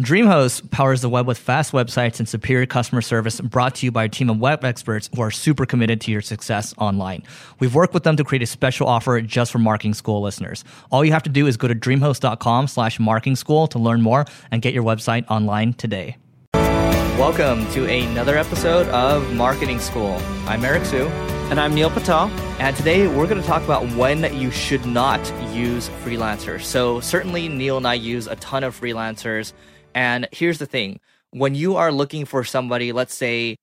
DreamHost powers the web with fast websites and superior customer service brought to you by a team of web experts who are super committed to your success online. We've worked with them to create a special offer just for marketing school listeners. All you have to do is go to dreamhost.com slash marketing school to learn more and get your website online today. Welcome to another episode of Marketing School. I'm Eric Siu. And I'm Neil Patel. And today we're going to talk about when you should not use freelancers. So, certainly, Neil and I use a ton of freelancers and here's the thing when you are looking for somebody, let's say,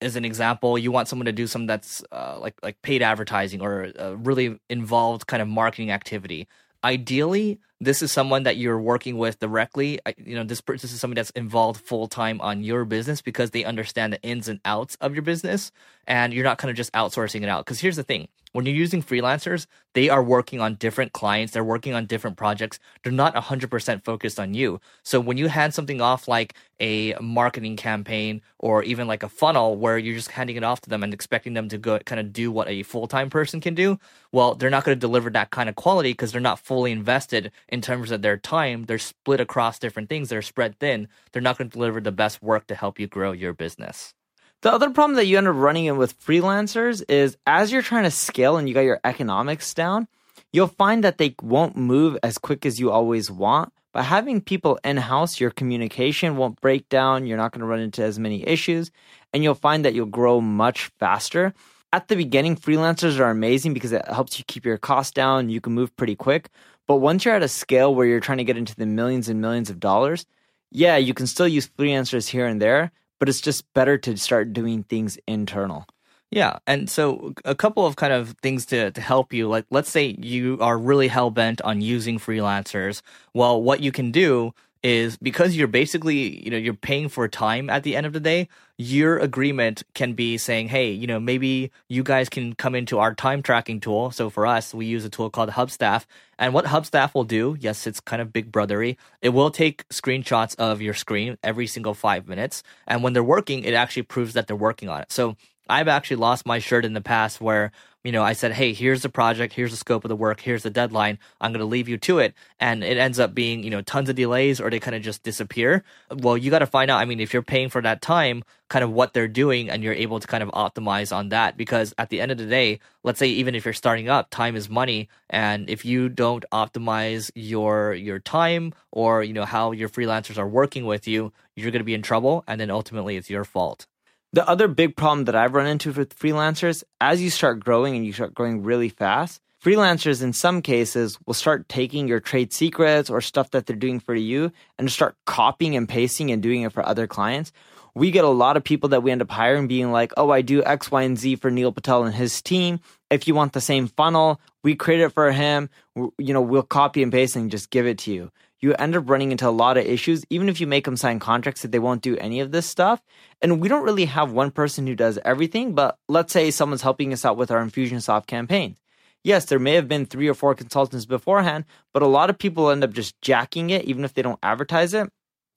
as an example, you want someone to do something that's uh, like like paid advertising or a really involved kind of marketing activity. Ideally, this is someone that you're working with directly. You know, this this is somebody that's involved full time on your business because they understand the ins and outs of your business, and you're not kind of just outsourcing it out. Because here's the thing: when you're using freelancers, they are working on different clients, they're working on different projects. They're not 100% focused on you. So when you hand something off like a marketing campaign or even like a funnel where you're just handing it off to them and expecting them to go kind of do what a full-time person can do, well, they're not going to deliver that kind of quality because they're not fully invested in terms of their time. They're split across different things, they're spread thin. They're not going to deliver the best work to help you grow your business. The other problem that you end up running in with freelancers is as you're trying to scale and you got your economics down, you'll find that they won't move as quick as you always want. But having people in house, your communication won't break down. You're not going to run into as many issues, and you'll find that you'll grow much faster. At the beginning, freelancers are amazing because it helps you keep your costs down. You can move pretty quick. But once you're at a scale where you're trying to get into the millions and millions of dollars, yeah, you can still use freelancers here and there, but it's just better to start doing things internal. Yeah, and so a couple of kind of things to to help you. Like, let's say you are really hell bent on using freelancers. Well, what you can do is because you're basically you know you're paying for time at the end of the day your agreement can be saying hey you know maybe you guys can come into our time tracking tool. So for us we use a tool called hubstaff and what hubstaff will do yes it's kind of big brothery it will take screenshots of your screen every single five minutes and when they're working it actually proves that they're working on it. So I've actually lost my shirt in the past where you know, I said, hey, here's the project, here's the scope of the work, here's the deadline. I'm going to leave you to it. And it ends up being, you know, tons of delays or they kind of just disappear. Well, you got to find out, I mean, if you're paying for that time, kind of what they're doing and you're able to kind of optimize on that. Because at the end of the day, let's say even if you're starting up, time is money. And if you don't optimize your, your time or, you know, how your freelancers are working with you, you're going to be in trouble. And then ultimately it's your fault. The other big problem that I've run into with freelancers, as you start growing and you start growing really fast, freelancers in some cases will start taking your trade secrets or stuff that they're doing for you and start copying and pasting and doing it for other clients. We get a lot of people that we end up hiring being like, oh, I do X, Y, and Z for Neil Patel and his team. If you want the same funnel, we create it for him. You know, we'll copy and paste and just give it to you you end up running into a lot of issues, even if you make them sign contracts that they won't do any of this stuff. And we don't really have one person who does everything, but let's say someone's helping us out with our Infusionsoft campaign. Yes, there may have been three or four consultants beforehand, but a lot of people end up just jacking it, even if they don't advertise it,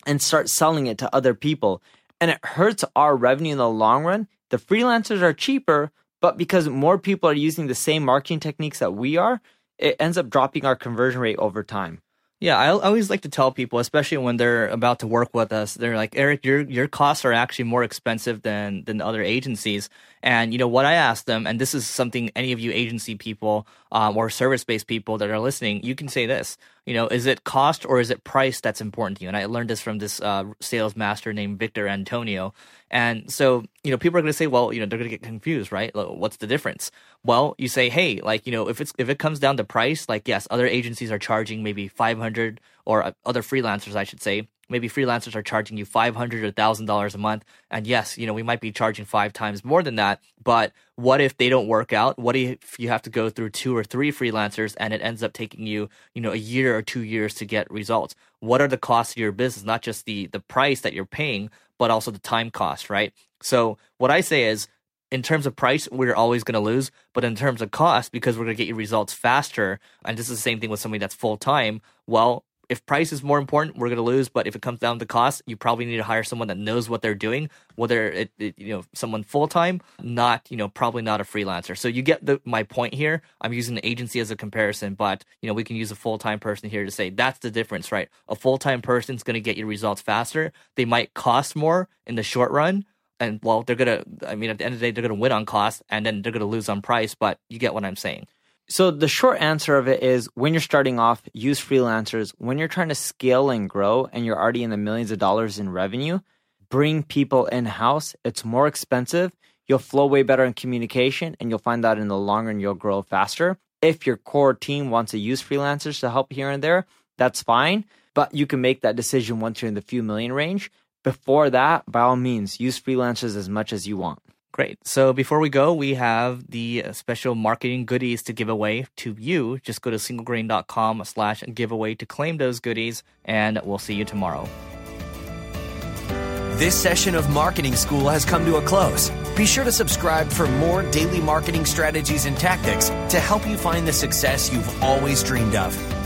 and start selling it to other people. And it hurts our revenue in the long run. The freelancers are cheaper, but because more people are using the same marketing techniques that we are, it ends up dropping our conversion rate over time. Yeah, I always like to tell people, especially when they're about to work with us, they're like, Eric, your your costs are actually more expensive than than other agencies. And you know what I ask them, and this is something any of you agency people um, or service based people that are listening, you can say this. You know, is it cost or is it price that's important to you? And I learned this from this uh, sales master named Victor Antonio. And so, you know, people are going to say, well, you know, they're going to get confused, right? What's the difference? Well, you say, hey, like, you know, if it's if it comes down to price, like, yes, other agencies are charging maybe 500 or uh, other freelancers, I should say, maybe freelancers are charging you 500 or $1000 a month and yes you know we might be charging five times more than that but what if they don't work out? What if you have to go through two or three freelancers and it ends up taking you you know a year or two years to get results? What are the costs of your business? Not just the the price that you're paying but also the time cost right? So what i say is in terms of price, we're always going to lose. But in terms of cost, because we're going to get you results faster, and this is the same thing with somebody that's full time, well, if price is more important, we're going to lose. But if it comes down to cost, you probably need to hire someone that knows what they're doing, whether it, it you know someone full time, not you know probably not a freelancer. So you get the my point here. I'm using the agency as a comparison, but you know we can use a full time person here to say that's the difference, right? A full time person is going to get your results faster. They might cost more in the short run, and well, they're gonna. I mean, at the end of the day, they're gonna win on cost, and then they're gonna lose on price. But you get what I'm saying. So the short answer of it is when you're starting off, use freelancers. When you're trying to scale and grow, and you're already in the millions of dollars in revenue, bring people in house. It's more expensive. You'll flow way better in communication, and you'll find that in the long run you'll grow faster. If your core team wants to use freelancers to help here and there, that's fine. But you can make that decision once you're in the few million range. Before that, by all means, use freelancers as much as you want. Great. So before we go, we have the special marketing goodies to give away to you. Just go to singlegrain.com slash giveaway to claim those goodies, and we'll see you tomorrow. This session of Marketing School has come to a close. Be sure to subscribe for more daily marketing strategies and tactics to help you find the success you've always dreamed of.